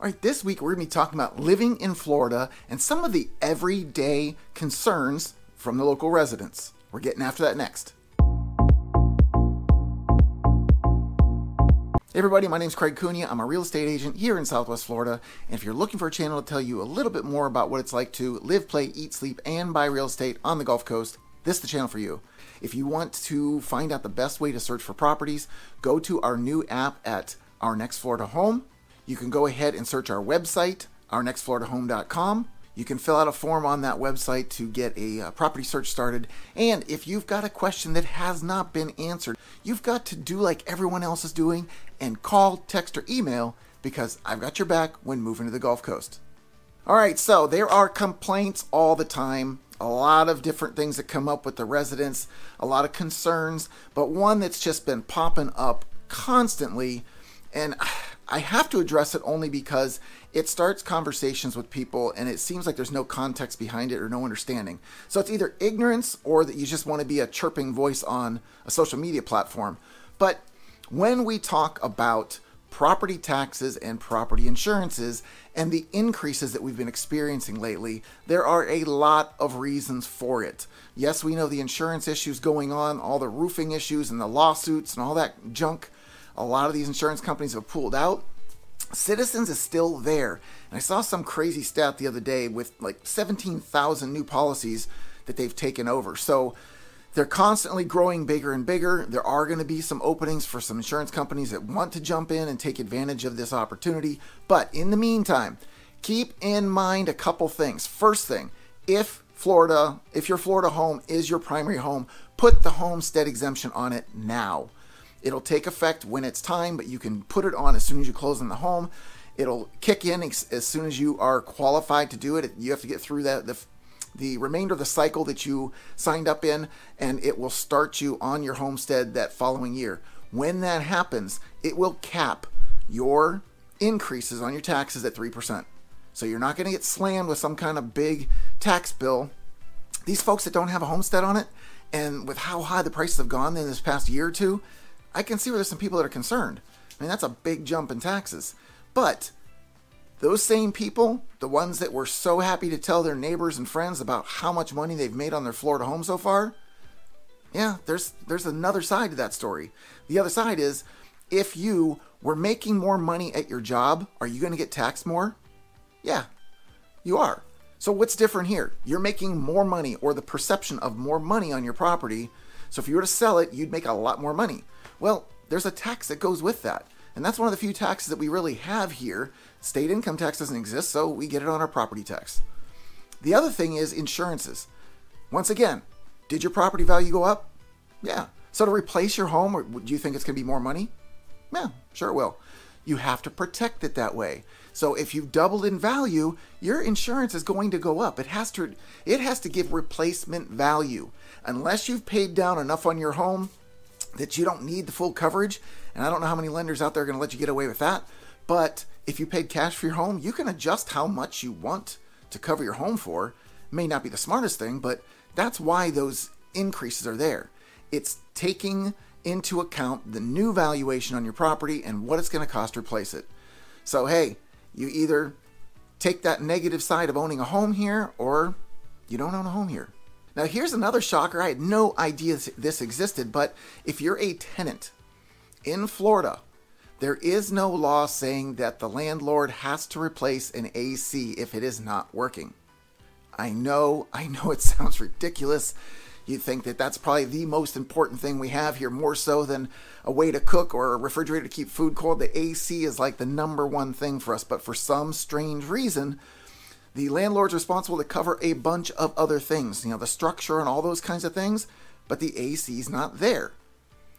All right, this week we're going to be talking about living in Florida and some of the everyday concerns from the local residents. We're getting after that next. Hey everybody, my name is Craig Cunha. I'm a real estate agent here in Southwest Florida. And if you're looking for a channel to tell you a little bit more about what it's like to live, play, eat, sleep, and buy real estate on the Gulf Coast, this is the channel for you. If you want to find out the best way to search for properties, go to our new app at Our Next Florida Home you can go ahead and search our website, ournextfloridahome.com. You can fill out a form on that website to get a uh, property search started. And if you've got a question that has not been answered, you've got to do like everyone else is doing and call, text, or email because I've got your back when moving to the Gulf Coast. All right, so there are complaints all the time, a lot of different things that come up with the residents, a lot of concerns, but one that's just been popping up constantly. And I have to address it only because it starts conversations with people and it seems like there's no context behind it or no understanding. So it's either ignorance or that you just want to be a chirping voice on a social media platform. But when we talk about property taxes and property insurances and the increases that we've been experiencing lately, there are a lot of reasons for it. Yes, we know the insurance issues going on, all the roofing issues and the lawsuits and all that junk a lot of these insurance companies have pulled out. Citizens is still there. And I saw some crazy stat the other day with like 17,000 new policies that they've taken over. So they're constantly growing bigger and bigger. There are going to be some openings for some insurance companies that want to jump in and take advantage of this opportunity. But in the meantime, keep in mind a couple things. First thing, if Florida, if your Florida home is your primary home, put the homestead exemption on it now. It'll take effect when it's time, but you can put it on as soon as you close on the home. It'll kick in as soon as you are qualified to do it. You have to get through that the, the remainder of the cycle that you signed up in, and it will start you on your homestead that following year. When that happens, it will cap your increases on your taxes at 3%. So you're not going to get slammed with some kind of big tax bill. These folks that don't have a homestead on it, and with how high the prices have gone in this past year or two, I can see where there's some people that are concerned. I mean, that's a big jump in taxes. But those same people, the ones that were so happy to tell their neighbors and friends about how much money they've made on their Florida home so far, yeah, there's there's another side to that story. The other side is if you were making more money at your job, are you going to get taxed more? Yeah, you are. So what's different here? You're making more money or the perception of more money on your property. So if you were to sell it, you'd make a lot more money. Well, there's a tax that goes with that. And that's one of the few taxes that we really have here. State income tax doesn't exist, so we get it on our property tax. The other thing is insurances. Once again, did your property value go up? Yeah. So to replace your home, or do you think it's going to be more money? Yeah, sure it will. You have to protect it that way. So if you've doubled in value, your insurance is going to go up. It has to it has to give replacement value. Unless you've paid down enough on your home that you don't need the full coverage. And I don't know how many lenders out there are going to let you get away with that. But if you paid cash for your home, you can adjust how much you want to cover your home for. May not be the smartest thing, but that's why those increases are there. It's taking into account the new valuation on your property and what it's going to cost to replace it. So, hey, you either take that negative side of owning a home here or you don't own a home here. Now, here's another shocker. I had no idea this existed, but if you're a tenant in Florida, there is no law saying that the landlord has to replace an AC if it is not working. I know, I know it sounds ridiculous. You think that that's probably the most important thing we have here, more so than a way to cook or a refrigerator to keep food cold. The AC is like the number one thing for us, but for some strange reason, the landlord's responsible to cover a bunch of other things, you know, the structure and all those kinds of things, but the AC is not there.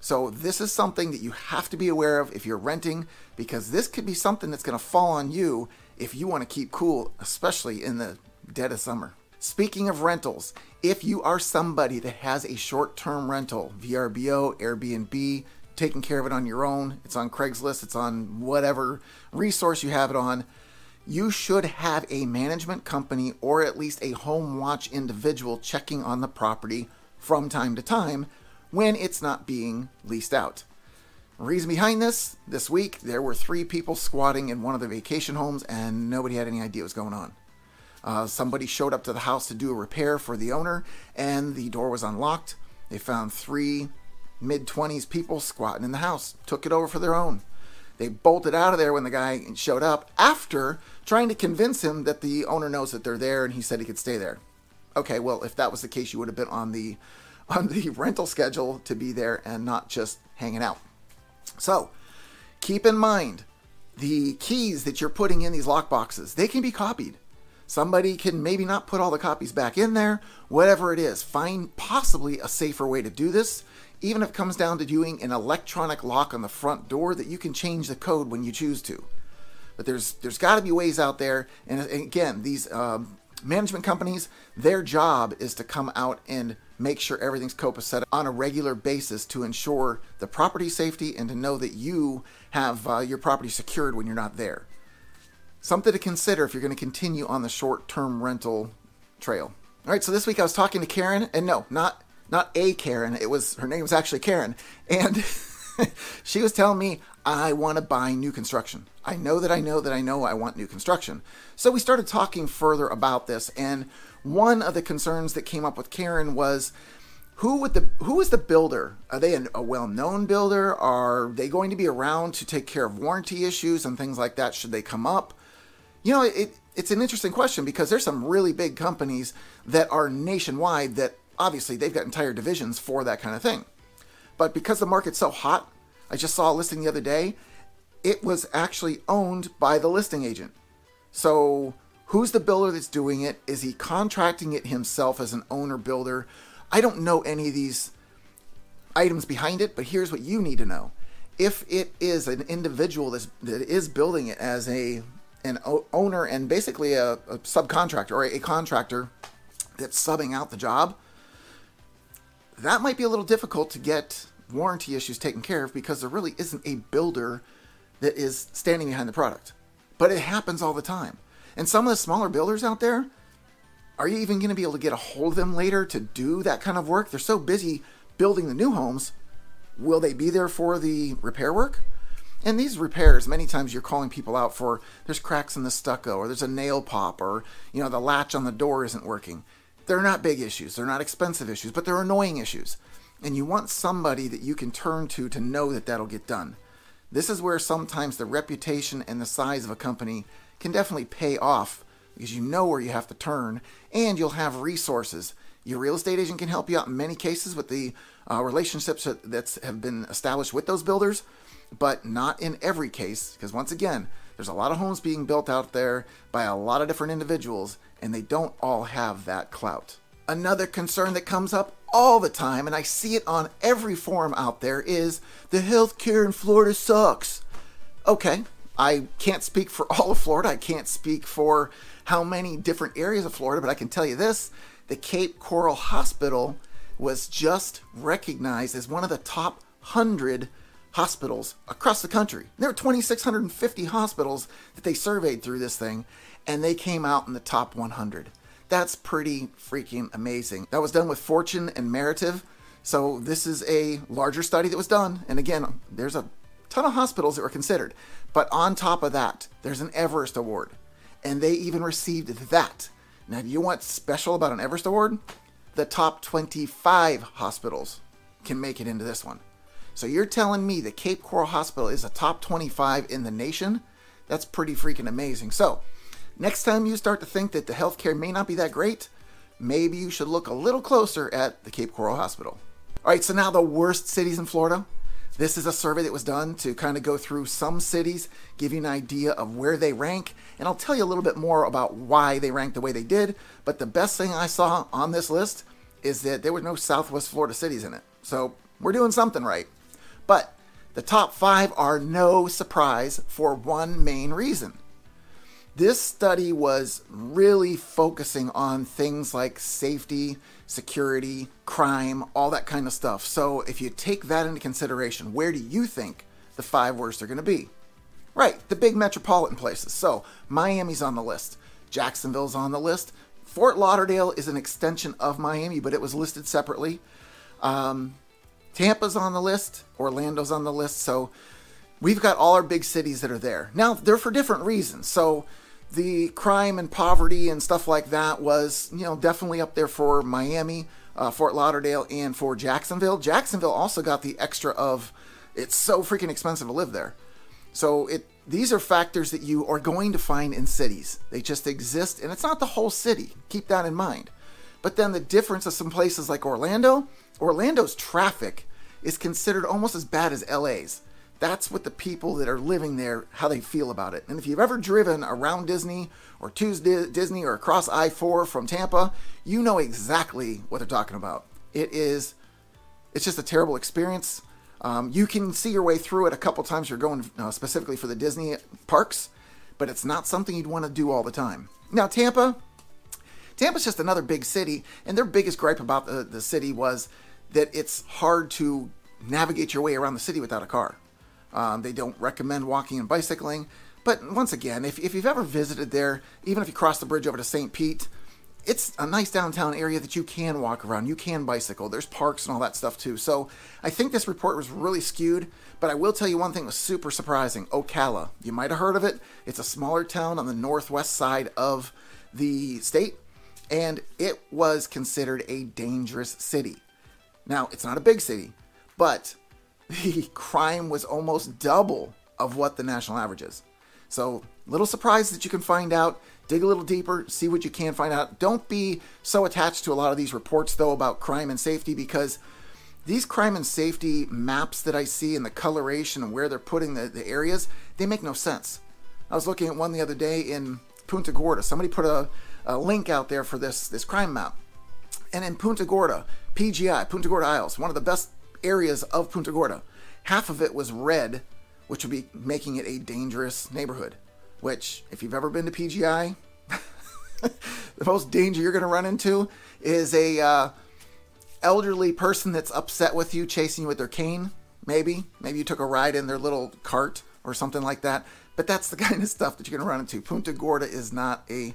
So this is something that you have to be aware of if you're renting because this could be something that's going to fall on you if you want to keep cool, especially in the dead of summer. Speaking of rentals, if you are somebody that has a short-term rental, VRBO, Airbnb, taking care of it on your own, it's on Craigslist, it's on whatever resource you have it on, you should have a management company or at least a home watch individual checking on the property from time to time when it's not being leased out. Reason behind this this week, there were three people squatting in one of the vacation homes, and nobody had any idea what was going on. Uh, somebody showed up to the house to do a repair for the owner, and the door was unlocked. They found three mid 20s people squatting in the house, took it over for their own. They bolted out of there when the guy showed up after trying to convince him that the owner knows that they're there and he said he could stay there. Okay, well, if that was the case, you would have been on the on the rental schedule to be there and not just hanging out. So, keep in mind the keys that you're putting in these lock boxes, they can be copied. Somebody can maybe not put all the copies back in there, whatever it is. Find possibly a safer way to do this, even if it comes down to doing an electronic lock on the front door that you can change the code when you choose to. But there's there's got to be ways out there, and, and again, these um, management companies, their job is to come out and make sure everything's COPA set on a regular basis to ensure the property safety and to know that you have uh, your property secured when you're not there. Something to consider if you're going to continue on the short-term rental trail. All right, so this week I was talking to Karen, and no, not not a Karen. It was her name was actually Karen, and she was telling me I want to buy new construction. I know that I know that I know I want new construction. So we started talking further about this, and one of the concerns that came up with Karen was who would the who is the builder? Are they a, a well-known builder? Are they going to be around to take care of warranty issues and things like that should they come up? You know, it, it's an interesting question because there's some really big companies that are nationwide that obviously they've got entire divisions for that kind of thing. But because the market's so hot, I just saw a listing the other day, it was actually owned by the listing agent. So Who's the builder that's doing it? Is he contracting it himself as an owner builder? I don't know any of these items behind it, but here's what you need to know. If it is an individual that's, that is building it as a an owner and basically a, a subcontractor or a, a contractor that's subbing out the job, that might be a little difficult to get warranty issues taken care of because there really isn't a builder that is standing behind the product. But it happens all the time. And some of the smaller builders out there, are you even going to be able to get a hold of them later to do that kind of work? They're so busy building the new homes. Will they be there for the repair work? And these repairs, many times you're calling people out for there's cracks in the stucco or there's a nail pop or you know the latch on the door isn't working. They're not big issues, they're not expensive issues, but they're annoying issues. And you want somebody that you can turn to to know that that'll get done. This is where sometimes the reputation and the size of a company can definitely pay off because you know where you have to turn and you'll have resources. Your real estate agent can help you out in many cases with the uh, relationships that have been established with those builders, but not in every case because once again, there's a lot of homes being built out there by a lot of different individuals and they don't all have that clout. Another concern that comes up all the time, and I see it on every forum out there, is the healthcare in Florida sucks. Okay, I can't speak for all of Florida. I can't speak for how many different areas of Florida, but I can tell you this the Cape Coral Hospital was just recognized as one of the top 100 hospitals across the country. There were 2,650 hospitals that they surveyed through this thing, and they came out in the top 100. That's pretty freaking amazing. That was done with Fortune and Merative. So, this is a larger study that was done. And again, there's a ton of hospitals that were considered. But on top of that, there's an Everest Award. And they even received that. Now, do you want special about an Everest Award? The top 25 hospitals can make it into this one. So you're telling me the Cape Coral Hospital is a top 25 in the nation? That's pretty freaking amazing. So, next time you start to think that the healthcare may not be that great, maybe you should look a little closer at the Cape Coral Hospital. All right, so now the worst cities in Florida. This is a survey that was done to kind of go through some cities, give you an idea of where they rank, and I'll tell you a little bit more about why they rank the way they did. But the best thing I saw on this list is that there were no Southwest Florida cities in it. So we're doing something right. But the top five are no surprise for one main reason. This study was really focusing on things like safety, security, crime, all that kind of stuff. So if you take that into consideration, where do you think the five worst are going to be? Right, the big metropolitan places. So Miami's on the list, Jacksonville's on the list. Fort Lauderdale is an extension of Miami, but it was listed separately. Um, Tampa's on the list, Orlando's on the list, so we've got all our big cities that are there. Now, they're for different reasons. So the crime and poverty and stuff like that was, you know, definitely up there for Miami, uh, Fort Lauderdale, and for Jacksonville. Jacksonville also got the extra of it's so freaking expensive to live there. So it these are factors that you are going to find in cities. They just exist, and it's not the whole city. Keep that in mind. But then the difference of some places like Orlando, Orlando's traffic is considered almost as bad as LA's. That's what the people that are living there, how they feel about it. And if you've ever driven around Disney or to Disney or across I 4 from Tampa, you know exactly what they're talking about. It is, it's just a terrible experience. Um, you can see your way through it a couple times. You're going uh, specifically for the Disney parks, but it's not something you'd want to do all the time. Now, Tampa, Tampa's just another big city, and their biggest gripe about the, the city was that it's hard to navigate your way around the city without a car. Um, they don't recommend walking and bicycling. But once again, if, if you've ever visited there, even if you cross the bridge over to St. Pete, it's a nice downtown area that you can walk around. You can bicycle. There's parks and all that stuff too. So I think this report was really skewed. But I will tell you one thing was super surprising. Ocala. You might have heard of it. It's a smaller town on the northwest side of the state, and it was considered a dangerous city. Now it's not a big city, but the crime was almost double of what the national average is. So little surprise that you can find out dig a little deeper, see what you can find out. Don't be so attached to a lot of these reports, though, about crime and safety because these crime and safety maps that I see and the coloration and where they're putting the, the areas, they make no sense. I was looking at one the other day in Punta Gorda. Somebody put a, a link out there for this, this crime map. And in Punta Gorda, PGI, Punta Gorda Isles, one of the best areas of Punta Gorda, half of it was red, which would be making it a dangerous neighborhood which, if you've ever been to PGI, the most danger you're going to run into is a uh, elderly person that's upset with you, chasing you with their cane. Maybe, maybe you took a ride in their little cart or something like that. But that's the kind of stuff that you're going to run into. Punta Gorda is not a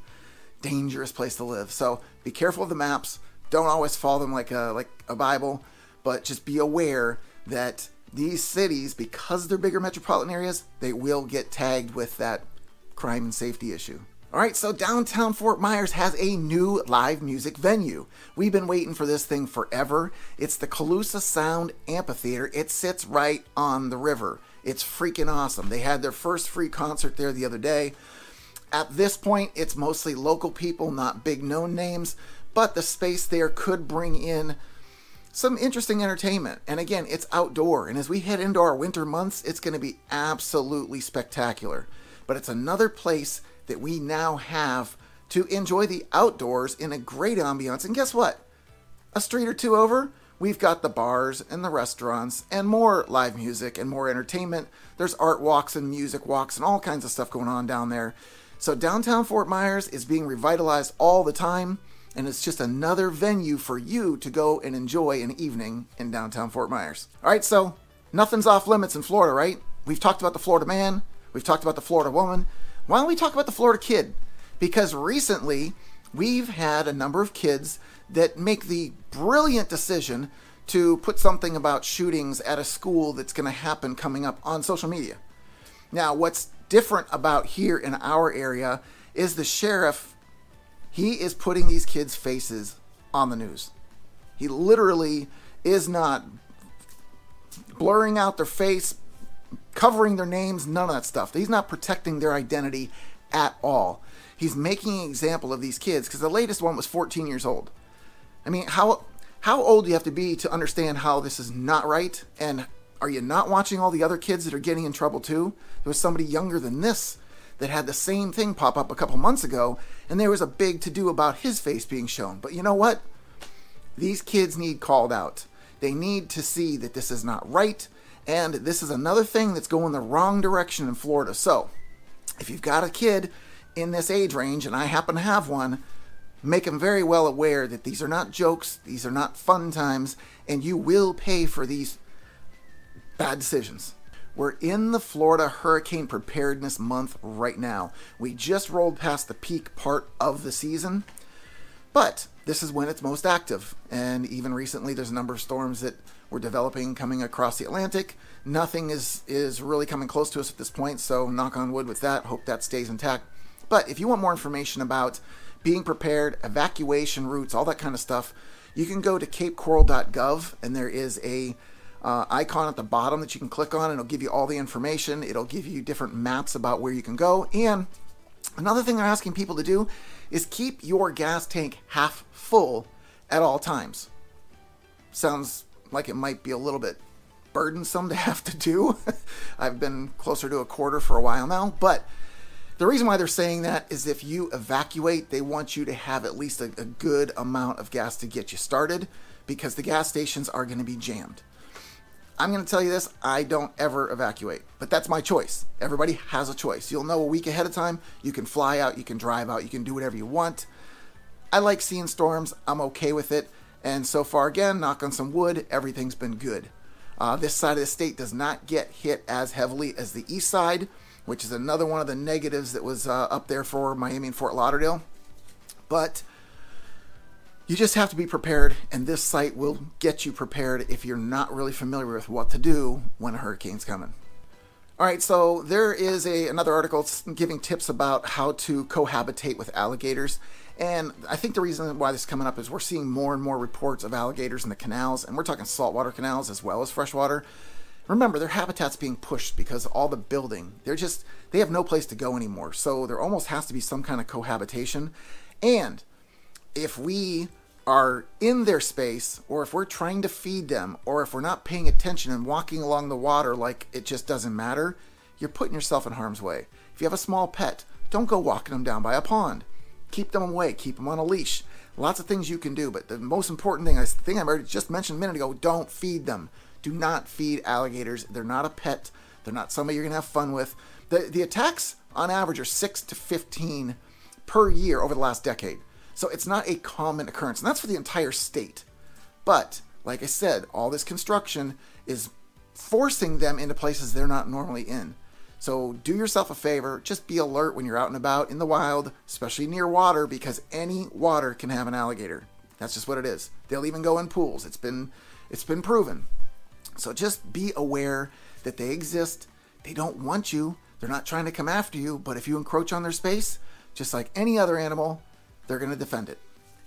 dangerous place to live. So be careful of the maps. Don't always follow them like a like a Bible, but just be aware that these cities, because they're bigger metropolitan areas, they will get tagged with that crime and safety issue. All right, so downtown Fort Myers has a new live music venue. We've been waiting for this thing forever. It's the Caloosa Sound Amphitheater. It sits right on the river. It's freaking awesome. They had their first free concert there the other day. At this point, it's mostly local people, not big known names, but the space there could bring in some interesting entertainment. And again, it's outdoor. And as we head into our winter months, it's going to be absolutely spectacular but it's another place that we now have to enjoy the outdoors in a great ambiance. And guess what? A street or two over, we've got the bars and the restaurants and more live music and more entertainment. There's art walks and music walks and all kinds of stuff going on down there. So downtown Fort Myers is being revitalized all the time, and it's just another venue for you to go and enjoy an evening in downtown Fort Myers. All right, so nothing's off limits in Florida, right? We've talked about the Florida man, We've talked about the Florida woman. Why don't we talk about the Florida kid? Because recently we've had a number of kids that make the brilliant decision to put something about shootings at a school that's going to happen coming up on social media. Now, what's different about here in our area is the sheriff, he is putting these kids' faces on the news. He literally is not blurring out their face, covering their names, none of that stuff. He's not protecting their identity at all. He's making an example of these kids because the latest one was 14 years old. I mean, how how old do you have to be to understand how this is not right? And are you not watching all the other kids that are getting in trouble too? There was somebody younger than this that had the same thing pop up a couple months ago, and there was a big to do about his face being shown. But you know what? These kids need called out. They need to see that this is not right and this is another thing that's going the wrong direction in Florida. So, if you've got a kid in this age range, and I happen to have one, make them very well aware that these are not jokes, these are not fun times, and you will pay for these bad decisions. We're in the Florida Hurricane Preparedness Month right now. We just rolled past the peak part of the season, but this is when it's most active. And even recently, there's a number of storms that We're developing coming across the Atlantic. Nothing is is really coming close to us at this point, so knock on wood with that. Hope that stays intact. But if you want more information about being prepared, evacuation routes, all that kind of stuff, you can go to capecoral.gov and there is a uh, icon at the bottom that you can click on and it'll give you all the information. It'll give you different maps about where you can go. And another thing they're asking people to do is keep your gas tank half full at all times. Sounds like it might be a little bit burdensome to have to do. I've been closer to a quarter for a while now, but the reason why they're saying that is if you evacuate, they want you to have at least a, a good amount of gas to get you started because the gas stations are going to be jammed. I'm going to tell you this I don't ever evacuate, but that's my choice. Everybody has a choice. You'll know a week ahead of time. You can fly out, you can drive out, you can do whatever you want. I like seeing storms, I'm okay with it. And so far, again, knock on some wood, everything's been good. Uh, this side of the state does not get hit as heavily as the east side which is another one of the negatives that was uh, up there for Miami and Fort Lauderdale. But you just have to be prepared, and this site will get you prepared if you're not really familiar with what to do when a hurricane's coming. All right, so there is a another article giving tips about how to cohabitate with alligators. And I think the reason why this is coming up is we're seeing more and more reports of alligators in the canals, and we're talking saltwater canals as well as freshwater. Remember, their habitat's being pushed because all the building. They're just they have no place to go anymore. So there almost has to be some kind of cohabitation. And if we are in their space, or if we're trying to feed them, or if we're not paying attention and walking along the water like it just doesn't matter, you're putting yourself in harm's way. If you have a small pet, don't go walking them down by a pond. Keep them away, keep them on a leash. Lots of things you can do, but the most important thing, the thing I just mentioned a minute ago, don't feed them. Do not feed alligators. They're not a pet. They're not somebody you're going to have fun with. The, the attacks, on average, are 6 to 15 per year over the last decade. So it's not a common occurrence. And that's for the entire state. But, like I said, all this construction is forcing them into places they're not normally in. So do yourself a favor, just be alert when you're out and about in the wild, especially near water, because any water can have an alligator. That's just what it is. They'll even go in pools. It's been it's been proven. So just be aware that they exist. They don't want you. They're not trying to come after you, but if you encroach on their space, just like any other animal, they're going to defend it.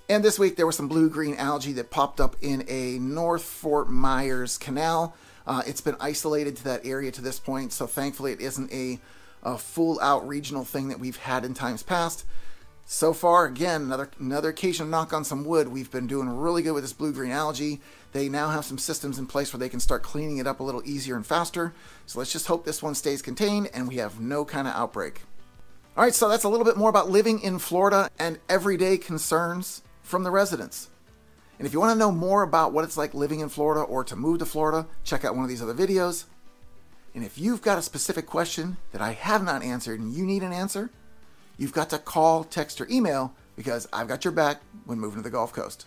And this week there was some blue green algae that popped up in a North Fort Myers canal. Uh, it's been isolated to that area to this point, so thankfully it isn't a, a full out regional thing that we've had in times past. So far, again, another another occasion knock on some wood. We've been doing really good with this blue green algae. They now have some systems in place where they can start cleaning it up a little easier and faster. So let's just hope this one stays contained and we have no kind of outbreak. All right, so that's a little bit more about living in Florida and everyday concerns from the residents. And if you want to know more about what it's like living in Florida or to move to Florida, check out one of these other videos. And if you've got a specific question that I have not answered and you need an answer, you've got to call, text, or email because I've got your back when moving to the Gulf Coast.